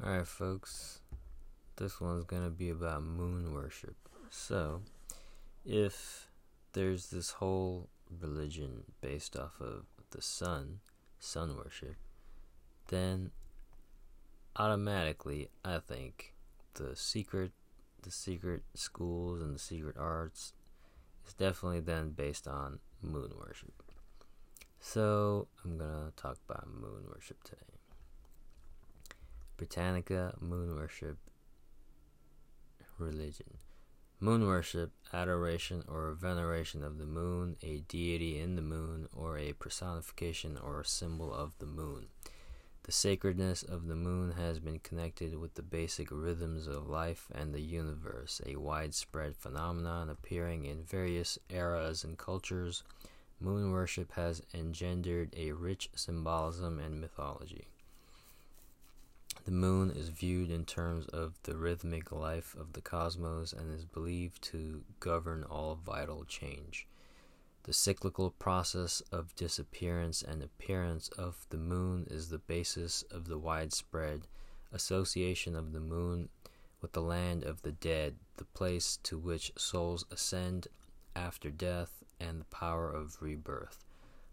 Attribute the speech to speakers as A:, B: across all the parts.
A: Alright, folks, this one's gonna be about moon worship. So, if there's this whole religion based off of the sun, sun worship, then automatically, I think the secret, the secret schools and the secret arts is definitely then based on moon worship. So, I'm gonna talk about moon worship today. Britannica moon worship religion. Moon worship, adoration or veneration of the moon, a deity in the moon, or a personification or symbol of the moon. The sacredness of the moon has been connected with the basic rhythms of life and the universe, a widespread phenomenon appearing in various eras and cultures. Moon worship has engendered a rich symbolism and mythology. The moon is viewed in terms of the rhythmic life of the cosmos and is believed to govern all vital change. The cyclical process of disappearance and appearance of the moon is the basis of the widespread association of the moon with the land of the dead, the place to which souls ascend after death, and the power of rebirth.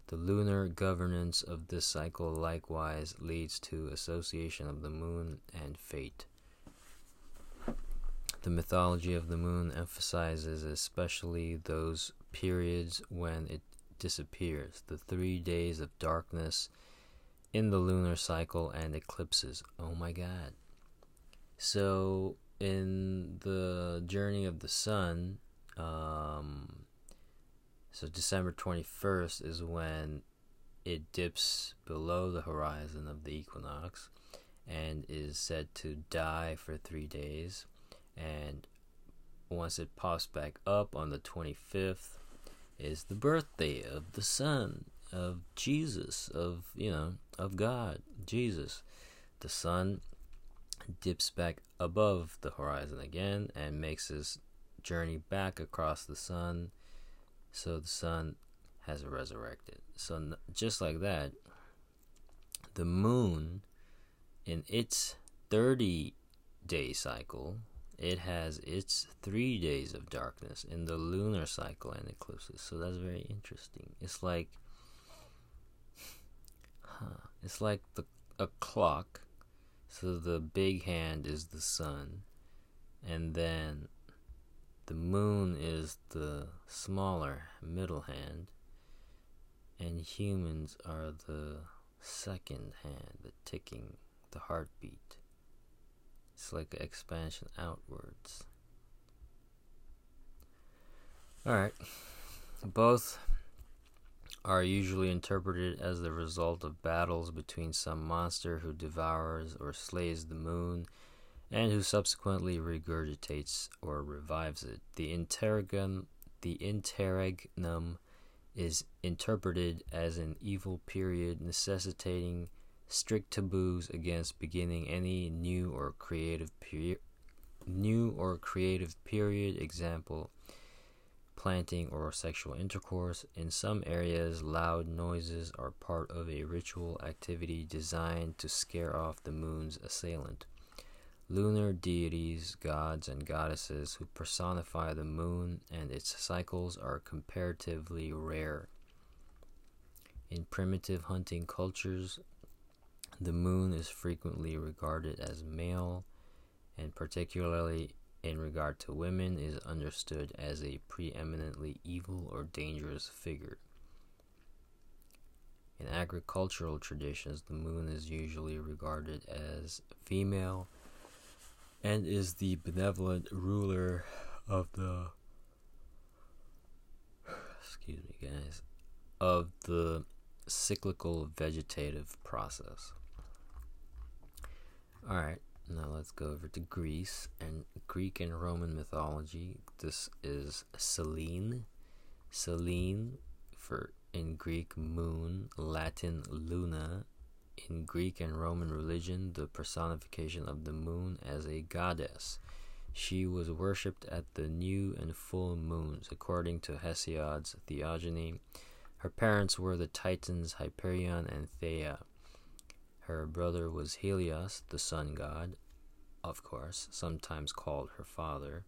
A: The lunar governance of this cycle likewise leads to association of the moon and fate. The mythology of the moon emphasizes especially those periods when it disappears, the three days of darkness in the lunar cycle and eclipses. Oh my god. So, in the journey of the sun, um, so December 21st is when it dips below the horizon of the equinox and is said to die for three days. And once it pops back up on the 25th, is the birthday of the sun of Jesus, of, you know, of God, Jesus. The sun dips back above the horizon again and makes his journey back across the sun so the sun has resurrected. So, just like that, the moon, in its 30 day cycle, it has its three days of darkness in the lunar cycle and eclipses. So that's very interesting. It's like, huh, it's like the a clock. So the big hand is the sun, and then the moon is the smaller middle hand, and humans are the second hand, the ticking, the heartbeat. It's like an expansion outwards. Alright. Both are usually interpreted as the result of battles between some monster who devours or slays the moon and who subsequently regurgitates or revives it. The interregnum, the interregnum is interpreted as an evil period necessitating strict taboos against beginning any new or creative period new or creative period example planting or sexual intercourse in some areas loud noises are part of a ritual activity designed to scare off the moon's assailant lunar deities, gods, and goddesses who personify the moon and its cycles are comparatively rare. In primitive hunting cultures, the moon is frequently regarded as male, and particularly in regard to women, is understood as a preeminently evil or dangerous figure. In agricultural traditions, the moon is usually regarded as female and is the benevolent ruler of the excuse me guys of the cyclical vegetative process. All right now let's go over to greece and greek and roman mythology. This is selene. Selene for in greek moon latin luna in Greek and Roman religion the personification of the moon as a goddess. She was worshipped at the new and full moons, according to Hesiod's Theogony. Her parents were the Titans Hyperion and Theia. Her brother was Helios, the sun god, of course, sometimes called her father.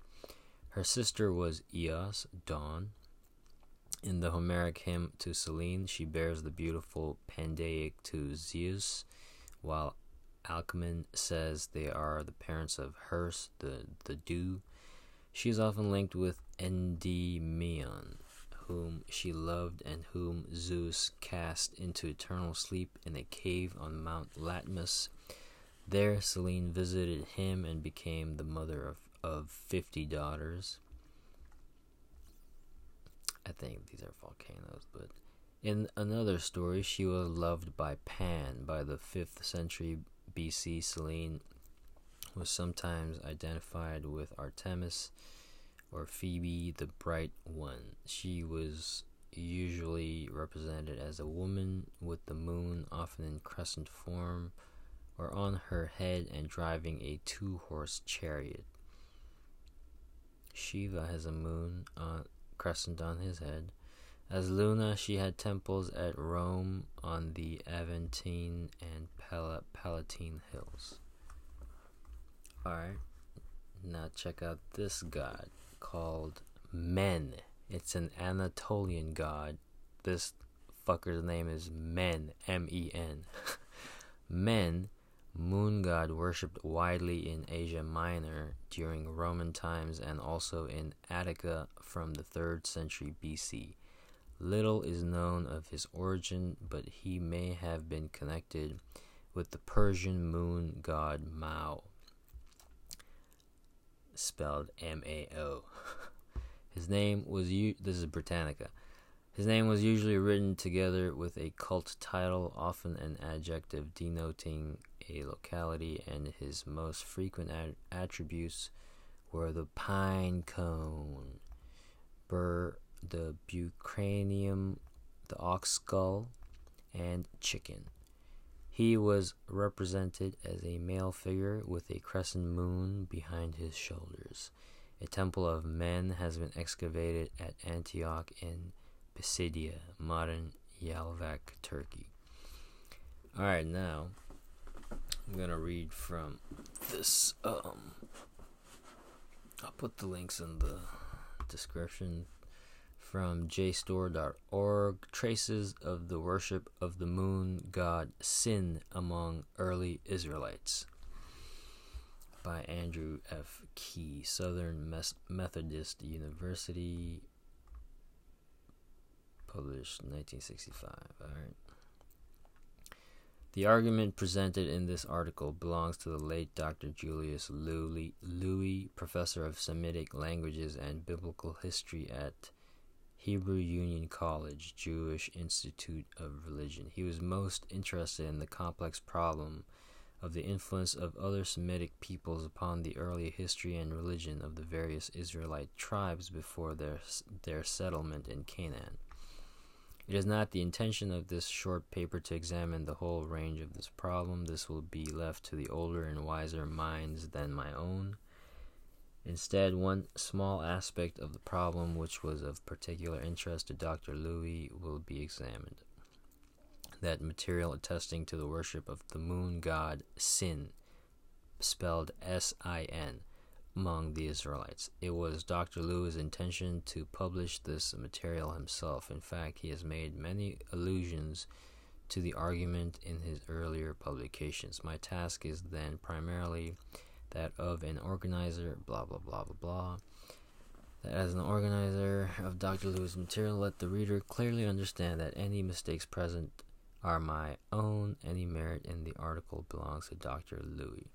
A: Her sister was Eos, dawn. In the Homeric hymn to Selene, she bears the beautiful Pandia to Zeus, while Alcman says they are the parents of Herse, the, the dew. She is often linked with Endymion, whom she loved and whom Zeus cast into eternal sleep in a cave on Mount Latmus. There, Selene visited him and became the mother of, of 50 daughters. I think these are volcanoes, but in another story, she was loved by Pan. By the 5th century BC, Selene was sometimes identified with Artemis or Phoebe the Bright One. She was usually represented as a woman with the moon, often in crescent form, or on her head and driving a two horse chariot. Shiva has a moon on, crescent on his head. As Luna, she had temples at Rome on the Aventine and Pal- Palatine hills. Alright, now check out this god called Men. It's an Anatolian god. This fucker's name is Men, M E N. Men, moon god worshipped widely in Asia Minor during Roman times and also in Attica from the 3rd century BC. Little is known of his origin, but he may have been connected with the Persian moon god Mao spelled M A O. His name was u- this is Britannica. His name was usually written together with a cult title, often an adjective denoting a locality, and his most frequent ad- attributes were the pine cone, bur, the bucranium, the ox skull, and chicken. He was represented as a male figure with a crescent moon behind his shoulders. A temple of men has been excavated at Antioch in Pisidia, modern Yalvac, Turkey. Alright, now I'm going to read from this. Um, I'll put the links in the description from JSTOR.org Traces of the Worship of the Moon God Sin Among Early Israelites by Andrew F. Key, Southern Methodist University, published 1965. All right. The argument presented in this article belongs to the late Dr. Julius Lewy, Lewy, professor of Semitic languages and biblical history at Hebrew Union College, Jewish Institute of Religion. He was most interested in the complex problem of the influence of other Semitic peoples upon the early history and religion of the various Israelite tribes before their, their settlement in Canaan. It is not the intention of this short paper to examine the whole range of this problem. This will be left to the older and wiser minds than my own. Instead, one small aspect of the problem which was of particular interest to Dr. Lewy will be examined. That material attesting to the worship of the moon god Sin, spelled S I N, among the Israelites. It was Dr. Lewy' intention to publish this material himself. In fact, he has made many allusions to the argument in his earlier publications. My task is then primarily that of an organizer, blah, blah, blah, blah, blah. That as an organizer of Dr. Lewy' material, let the reader clearly understand that any mistakes present are my own. Any merit in the article belongs to Dr. Lewy.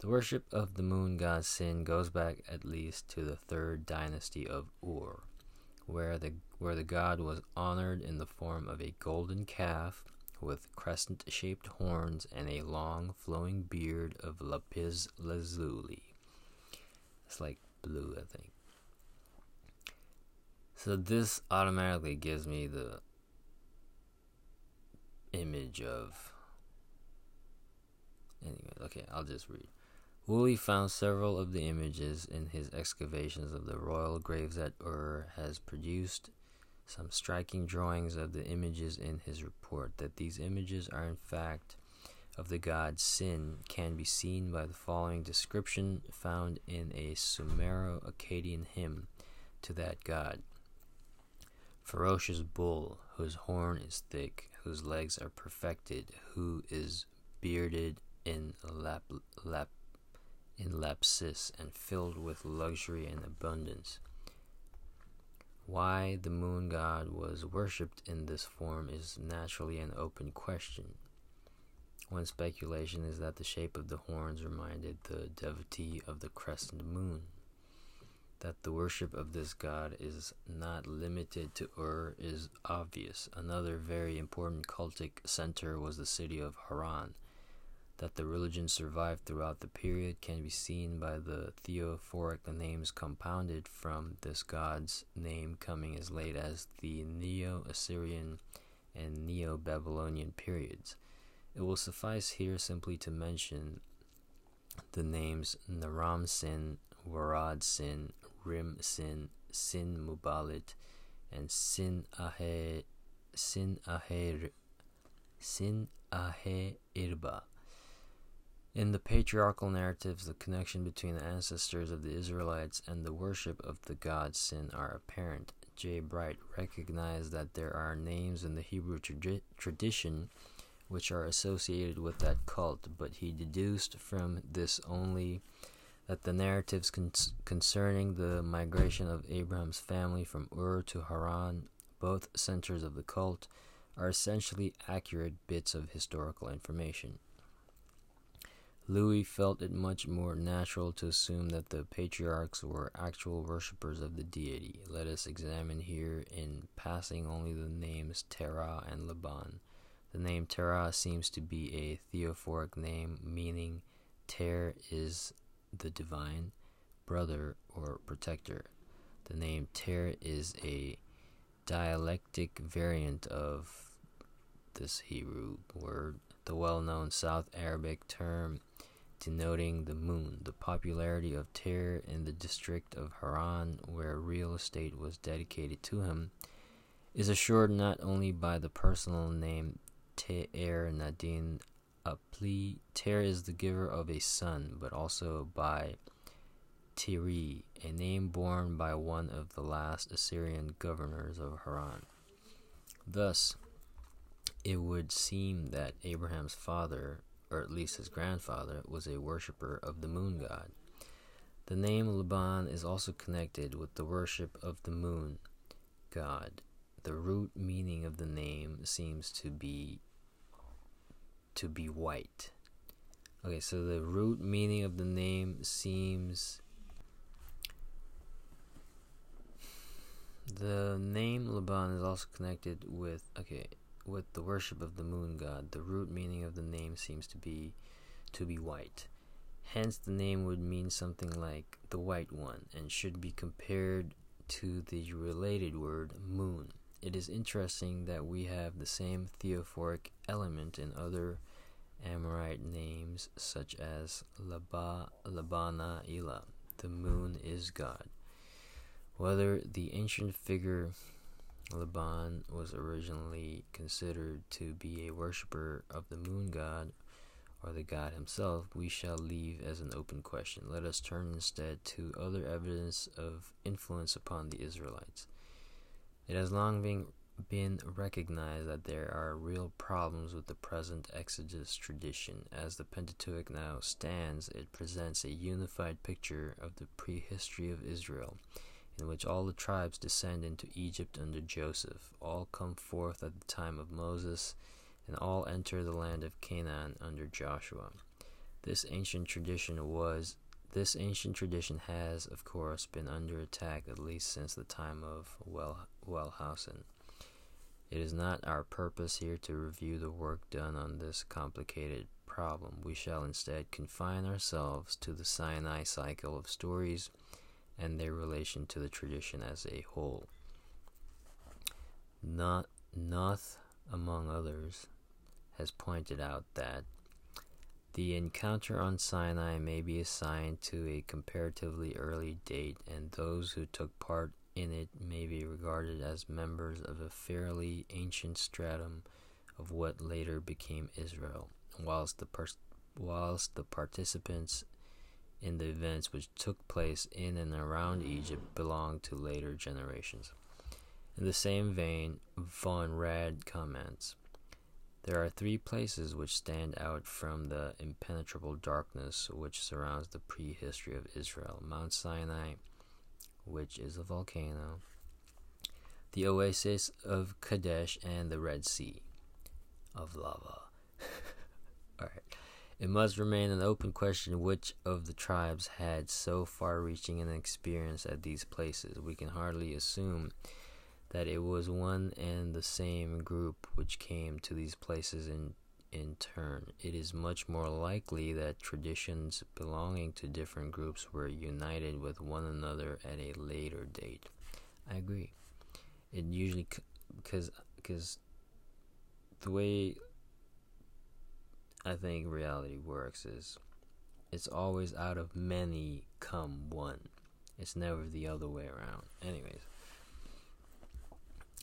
A: The worship of the moon god Sin goes back at least to the third dynasty of Ur, where the where the god was honored in the form of a golden calf with crescent shaped horns and a long flowing beard of lapis lazuli. It's like blue, I think. So this automatically gives me the image of. Anyway, okay, I'll just read. Woolley found several of the images in his excavations of the royal graves at Ur has produced some striking drawings of the images in his report that these images are in fact of the god Sin can be seen by the following description found in a Sumero Akkadian hymn to that god. Ferocious bull, whose horn is thick, whose legs are perfected, who is bearded in lap, lap, in lapsis and filled with luxury and abundance. Why the moon god was worshipped in this form is naturally an open question. One speculation is that the shape of the horns reminded the devotee of the crescent moon. That the worship of this god is not limited to Ur is obvious. Another very important cultic center was the city of Haran. That the religion survived throughout the period can be seen by the theophoric names compounded from this god's name coming as late as the Neo Assyrian and Neo Babylonian periods. It will suffice here simply to mention the names Naram Sin, Warad Sin, Rim Sin, Sin Mubalit, and Sin Ahe Sin Ahe Sin Ahe Irba. In the patriarchal narratives, the connection between the ancestors of the Israelites and the worship of the god Sin are apparent. J. Bright recognized that there are names in the Hebrew tradi- tradition which are associated with that cult, but he deduced from this only that the narratives con- concerning the migration of Abraham's family from Ur to Haran, both centers of the cult, are essentially accurate bits of historical information. Lewy felt it much more natural to assume that the patriarchs were actual worshippers of the deity. Let us examine here in passing only the names Terah and Laban. The name Terah seems to be a theophoric name, meaning Ter is the divine, brother, or protector. The name Ter is a dialectic variant of this Hebrew word, the well known South Arabic term denoting the moon. The popularity of Ter in the district of Haran, where real estate was dedicated to him, is assured not only by the personal name Te'er Nadin Apli. Ter is the giver of a son, but also by Tiri, a name borne by one of the last Assyrian governors of Haran. Thus, it would seem that Abraham's father, or at least his grandfather, was a worshipper of the moon god. The name Laban is also connected with the worship of the moon god. The root meaning of the name seems to be to be white. Okay, so the root meaning of the name seems. The name Laban is also connected with okay with the worship of the moon god. The root meaning of the name seems to be to be white. Hence, the name would mean something like the white one and should be compared to the related word moon. It is interesting that we have the same theophoric element in other Amorite names such as Laba, Labana Ila, the moon is God. Whether the ancient figure Laban was originally considered to be a worshipper of the moon god or the god himself, we shall leave as an open question. Let us turn instead to other evidence of influence upon the Israelites. It has long been been recognized that there are real problems with the present Exodus tradition. As the Pentateuch now stands, it presents a unified picture of the prehistory of Israel, in which all the tribes descend into Egypt under Joseph, all come forth at the time of Moses, and all enter the land of Canaan under Joshua. This ancient tradition was this ancient tradition has, of course, been under attack at least since the time of Wel- Wellhausen. It is not our purpose here to review the work done on this complicated problem. We shall instead confine ourselves to the Sinai cycle of stories and their relation to the tradition as a whole. Not Noth, among others, has pointed out that the encounter on Sinai may be assigned to a comparatively early date, and those who took part in it may be regarded as members of a fairly ancient stratum of what later became Israel. whilst the pers- whilst the participants in the events which took place in and around Egypt belonged to later generations. In the same vein, von Rad comments There are three places which stand out from the impenetrable darkness which surrounds the prehistory of Israel Mount Sinai, which is a volcano, the oasis of Kadesh, and the Red Sea of lava. Alright. It must remain an open question which of the tribes had so far reaching an experience at these places. We can hardly assume that it was one and the same group which came to these places in in turn. It is much more likely that traditions belonging to different groups were united with one another at a later date. I agree. It usually because because the way I think reality works is it's always out of many come one. It's never the other way around. Anyways,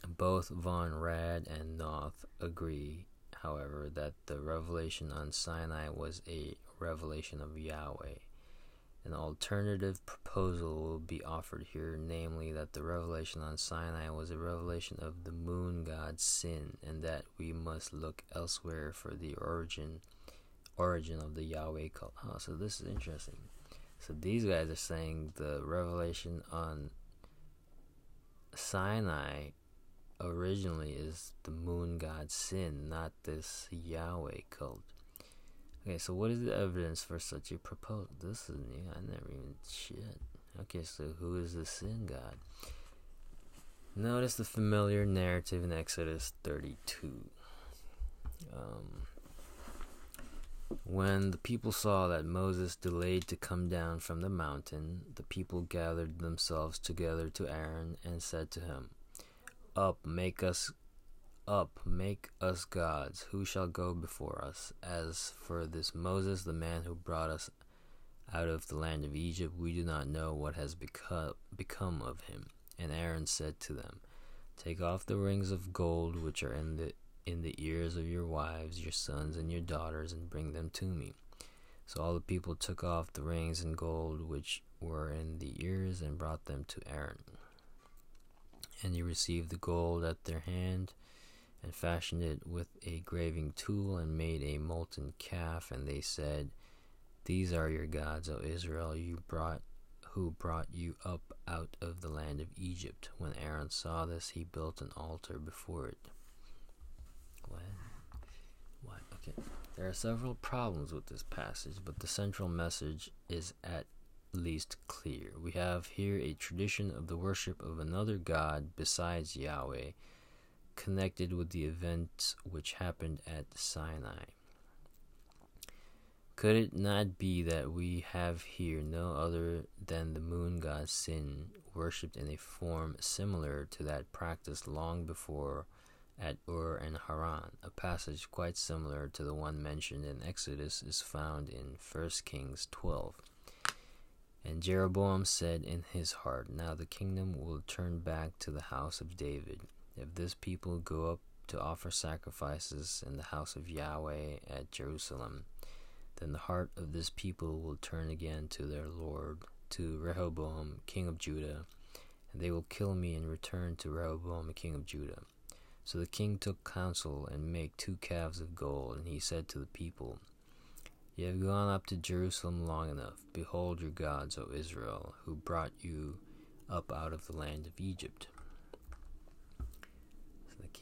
A: both Von Rad and Noth agree, however, that the revelation on Sinai was a revelation of Yahweh. An alternative proposal will be offered here, namely that the revelation on Sinai was a revelation of the moon god Sin, and that we must look elsewhere for the origin origin of the Yahweh cult. Oh, so this is interesting. So these guys are saying the revelation on Sinai originally is the moon god Sin, not this Yahweh cult. Okay, so what is the evidence for such a proposal? This is new. I never even shit. Okay, so who is the sin god? Notice the familiar narrative in Exodus 32. Um, when the people saw that Moses delayed to come down from the mountain, the people gathered themselves together to Aaron and said to him, Up, make us up, make us gods, who shall go before us? As for this Moses, the man who brought us out of the land of Egypt, we do not know what has become, become of him. And Aaron said to them, Take off the rings of gold which are in the in the ears of your wives, your sons, and your daughters, and bring them to me. So all the people took off the rings and gold which were in the ears and brought them to Aaron. And he received the gold at their hand and fashioned it with a graving tool and made a molten calf. And they said, These are your gods, O Israel, you brought who brought you up out of the land of Egypt. When Aaron saw this, he built an altar before it. What? What? Okay. There are several problems with this passage, but the central message is at least clear. We have here a tradition of the worship of another god besides Yahweh, connected with the events which happened at Sinai. Could it not be that we have here no other than the moon god Sin, worshipped in a form similar to that practiced long before at Ur and Haran. A passage quite similar to the one mentioned in Exodus is found in 1 Kings 12. And Jeroboam said in his heart, Now the kingdom will turn back to the house of David. If this people go up to offer sacrifices in the house of Yahweh at Jerusalem, then the heart of this people will turn again to their Lord, to Rehoboam, king of Judah, and they will kill me and return to Rehoboam, king of Judah. So the king took counsel and made two calves of gold, and he said to the people, You have gone up to Jerusalem long enough. Behold your gods, O Israel, who brought you up out of the land of Egypt.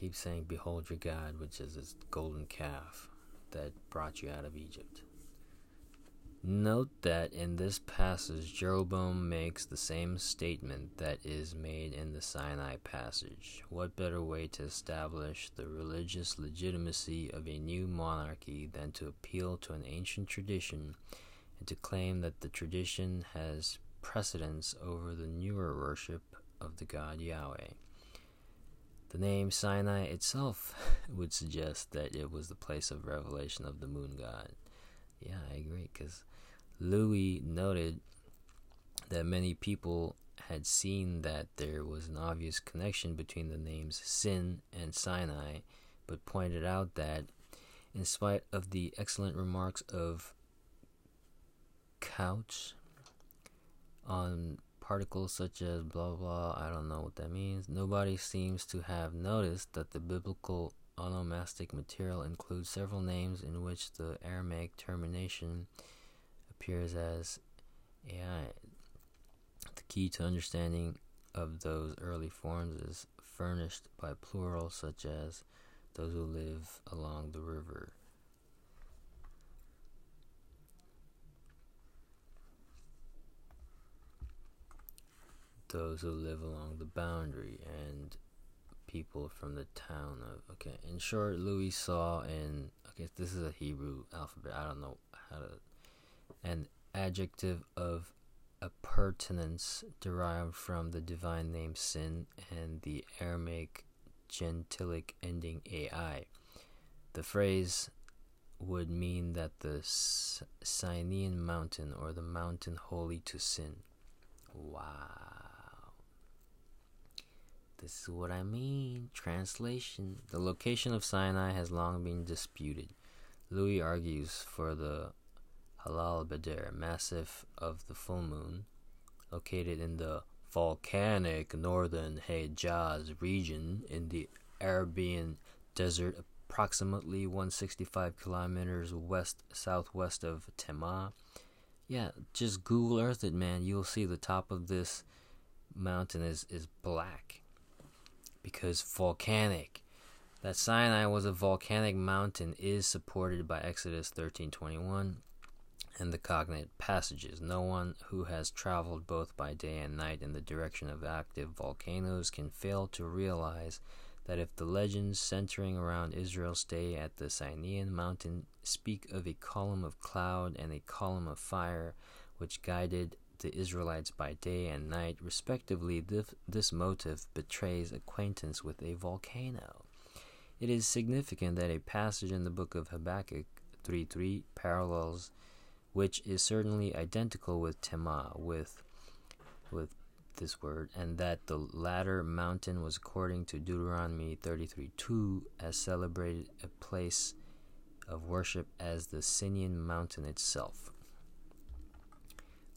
A: Keep saying, Behold your God, which is this golden calf that brought you out of Egypt. Note that in this passage, Jeroboam makes the same statement that is made in the Sinai passage. What better way to establish the religious legitimacy of a new monarchy than to appeal to an ancient tradition and to claim that the tradition has precedence over the newer worship of the god Yahweh? The name Sinai itself would suggest that it was the place of revelation of the moon god. Yeah, I agree, because Lewy noted that many people had seen that there was an obvious connection between the names Sin and Sinai, but pointed out that In spite of the excellent remarks of Couch on particles such as blah blah, I don't know what that means, nobody seems to have noticed that the biblical onomastic material includes several names in which the Aramaic termination appears as AI. The key to understanding of those early forms is furnished by plurals such as those who live along the river. Those who live along the boundary and people from the town of okay in short lewy saw in okay this is a hebrew alphabet i don't know how to an adjective of appurtenance derived from the divine name sin and the Aramaic gentilic ending AI. The phrase would mean that the Sinaian mountain or the mountain holy to sin. Wow. This is what I mean. Translation The location of Sinai has long been disputed. Lewy argues for the Halal Badr, massif of the full moon, located in the volcanic northern Hejaz region in the Arabian desert, approximately 165 kilometers west southwest of Tema. Yeah, just Google Earth it, man. You'll see the top of this mountain is is black because volcanic. That Sinai was a volcanic mountain is supported by Exodus 13:21 and the cognate passages. No one who has traveled both by day and night in the direction of active volcanoes can fail to realize that if the legends centering around Israel stay at the Sinaian mountain speak of a column of cloud and a column of fire which guided the Israelites by day and night, respectively, this, this motive betrays acquaintance with a volcano. It is significant that a passage in the book of Habakkuk 3:3 parallels which is certainly identical with Tema, with with this word, and that the latter mountain was according to Deuteronomy 33:2 as celebrated a place of worship as the Sinaian mountain itself.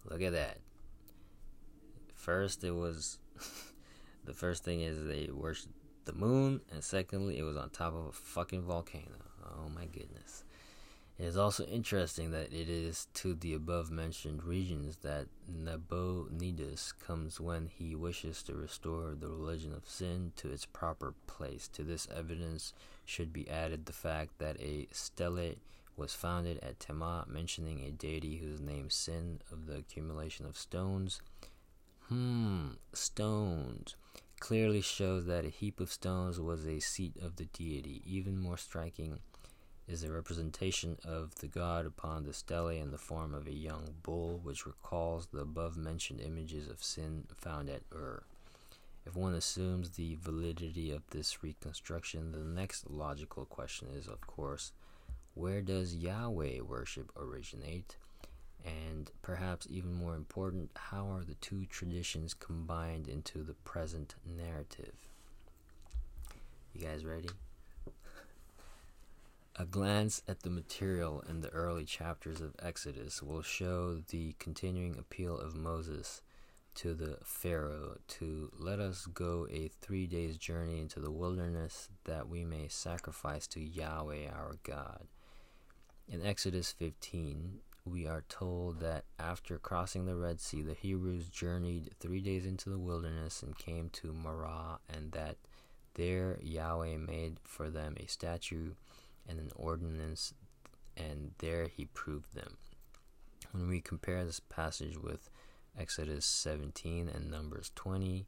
A: Look at that. First it was the first thing is they worshiped the moon, and secondly it was on top of a fucking volcano. Oh my goodness. It is also interesting that it is to the above mentioned regions that Nabonidus comes when he wishes to restore the religion of sin to its proper place. To this evidence should be added the fact that a stele was founded at Tema, mentioning a deity whose name sin of the accumulation of stones. Hmm, stones clearly shows that a heap of stones was a seat of the deity. Even more striking is the representation of the god upon the stele in the form of a young bull, which recalls the above mentioned images of sin found at Ur. If one assumes the validity of this reconstruction, the next logical question is, of course, where does Yahweh worship originate? And perhaps even more important, how are the two traditions combined into the present narrative? You guys ready? A glance at the material in the early chapters of Exodus will show the continuing appeal of Moses to the Pharaoh to let us go a three days journey into the wilderness that we may sacrifice to Yahweh our God. In Exodus 15, we are told that after crossing the Red Sea, the Hebrews journeyed three days into the wilderness and came to Marah, and that there Yahweh made for them a statue and an ordinance, and there he proved them. When we compare this passage with Exodus 17 and Numbers 20,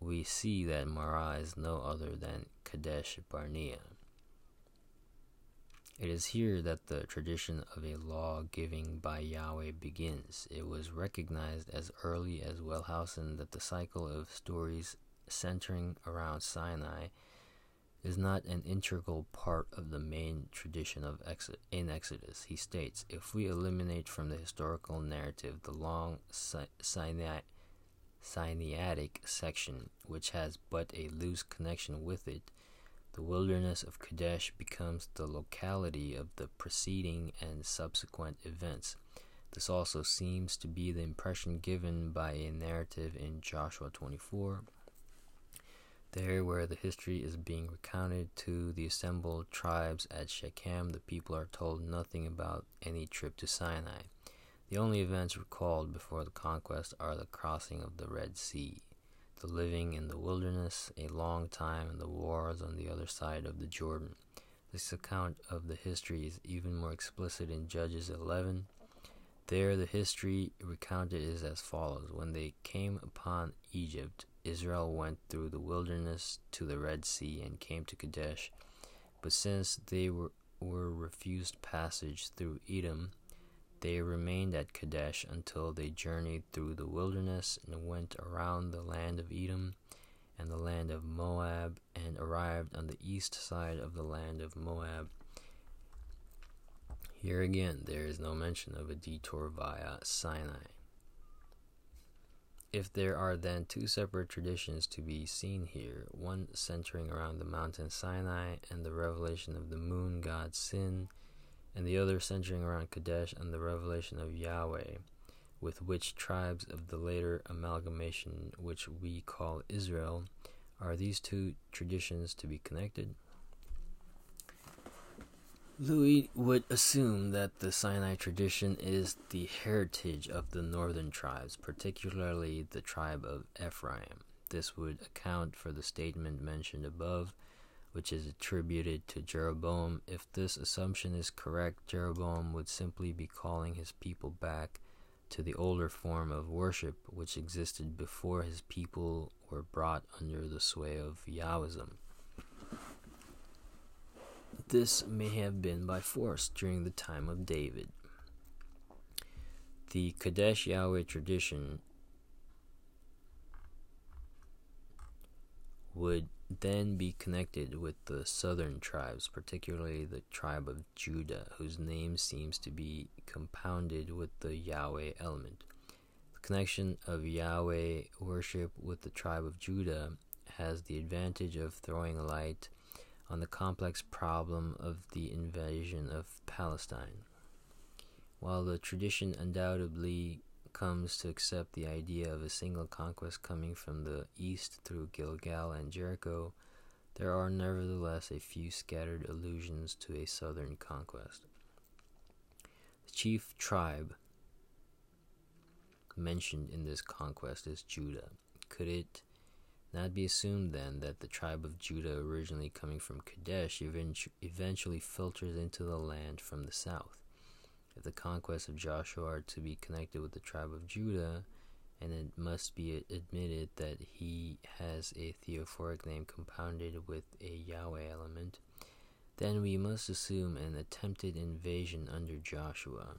A: we see that Marah is no other than Kadesh Barnea. It is here that the tradition of a law giving by Yahweh begins. It was recognized as early as Wellhausen that the cycle of stories centering around Sinai is not an integral part of the main tradition of Exod- in Exodus. He states, if we eliminate from the historical narrative the long Sinai, Sinaitic section, which has but a loose connection with it, The wilderness of Kadesh becomes the locality of the preceding and subsequent events. This also seems to be the impression given by a narrative in Joshua 24. There, where the history is being recounted to the assembled tribes at Shechem, the people are told nothing about any trip to Sinai. The only events recalled before the conquest are the crossing of the Red Sea, the living in the wilderness a long time, and the wars on the other side of the Jordan. This account of the history is even more explicit in Judges 11. There, the history recounted is as follows When they came upon Egypt, Israel went through the wilderness to the Red Sea and came to Kadesh. But since they were, were refused passage through Edom, they remained at Kadesh until they journeyed through the wilderness and went around the land of Edom and the land of Moab and arrived on the east side of the land of Moab. Here again, there is no mention of a detour via Sinai. If there are then two separate traditions to be seen here, one centering around the mountain Sinai and the revelation of the moon god Sin, and the other centering around Kadesh and the revelation of Yahweh, with which tribes of the later amalgamation, which we call Israel, are these two traditions to be connected? Lewy would assume that the Sinai tradition is the heritage of the northern tribes, particularly the tribe of Ephraim. This would account for the statement mentioned above which is attributed to Jeroboam. If this assumption is correct, Jeroboam would simply be calling his people back to the older form of worship which existed before his people were brought under the sway of Yahwism. This may have been by force during the time of David. The Kadesh Yahweh tradition would then be connected with the southern tribes, particularly the tribe of Judah, whose name seems to be compounded with the Yahweh element. The connection of Yahweh worship with the tribe of Judah has the advantage of throwing light on the complex problem of the invasion of Palestine. While the tradition undoubtedly comes to accept the idea of a single conquest coming from the east through Gilgal and Jericho, there are nevertheless a few scattered allusions to a southern conquest. The chief tribe mentioned in this conquest is Judah. Could it not be assumed then that the tribe of Judah, originally coming from Kadesh, eventually filters into the land from the south? If the conquests of Joshua are to be connected with the tribe of Judah, and it must be admitted that he has a theophoric name compounded with a Yahweh element, then we must assume an attempted invasion under Joshua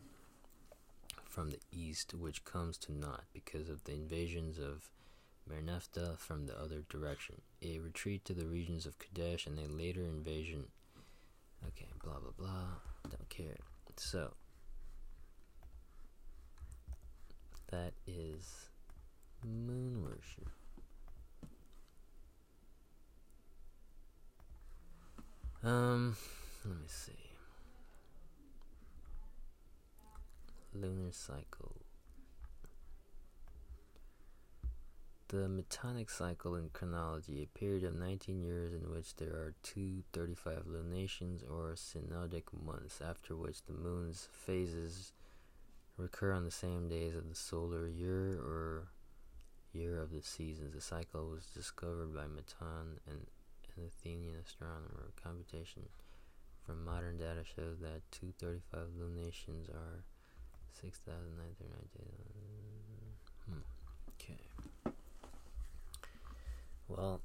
A: from the east, which comes to naught because of the invasions of Mernephtah from the other direction, a retreat to the regions of Kadesh, and a later invasion. Okay, blah blah blah. Don't care. So, that is moon worship. Um, let me see. Lunar cycle. The Metonic cycle in chronology, a period of 19 years in which there are two 35 lunations or synodic months, after which the moon's phases recur on the same days of the solar year or year of the seasons. The cycle was discovered by Meton, an, an Athenian astronomer. Computation from modern data shows that 235 lunations are 6,939 days. Hmm. Okay. Well,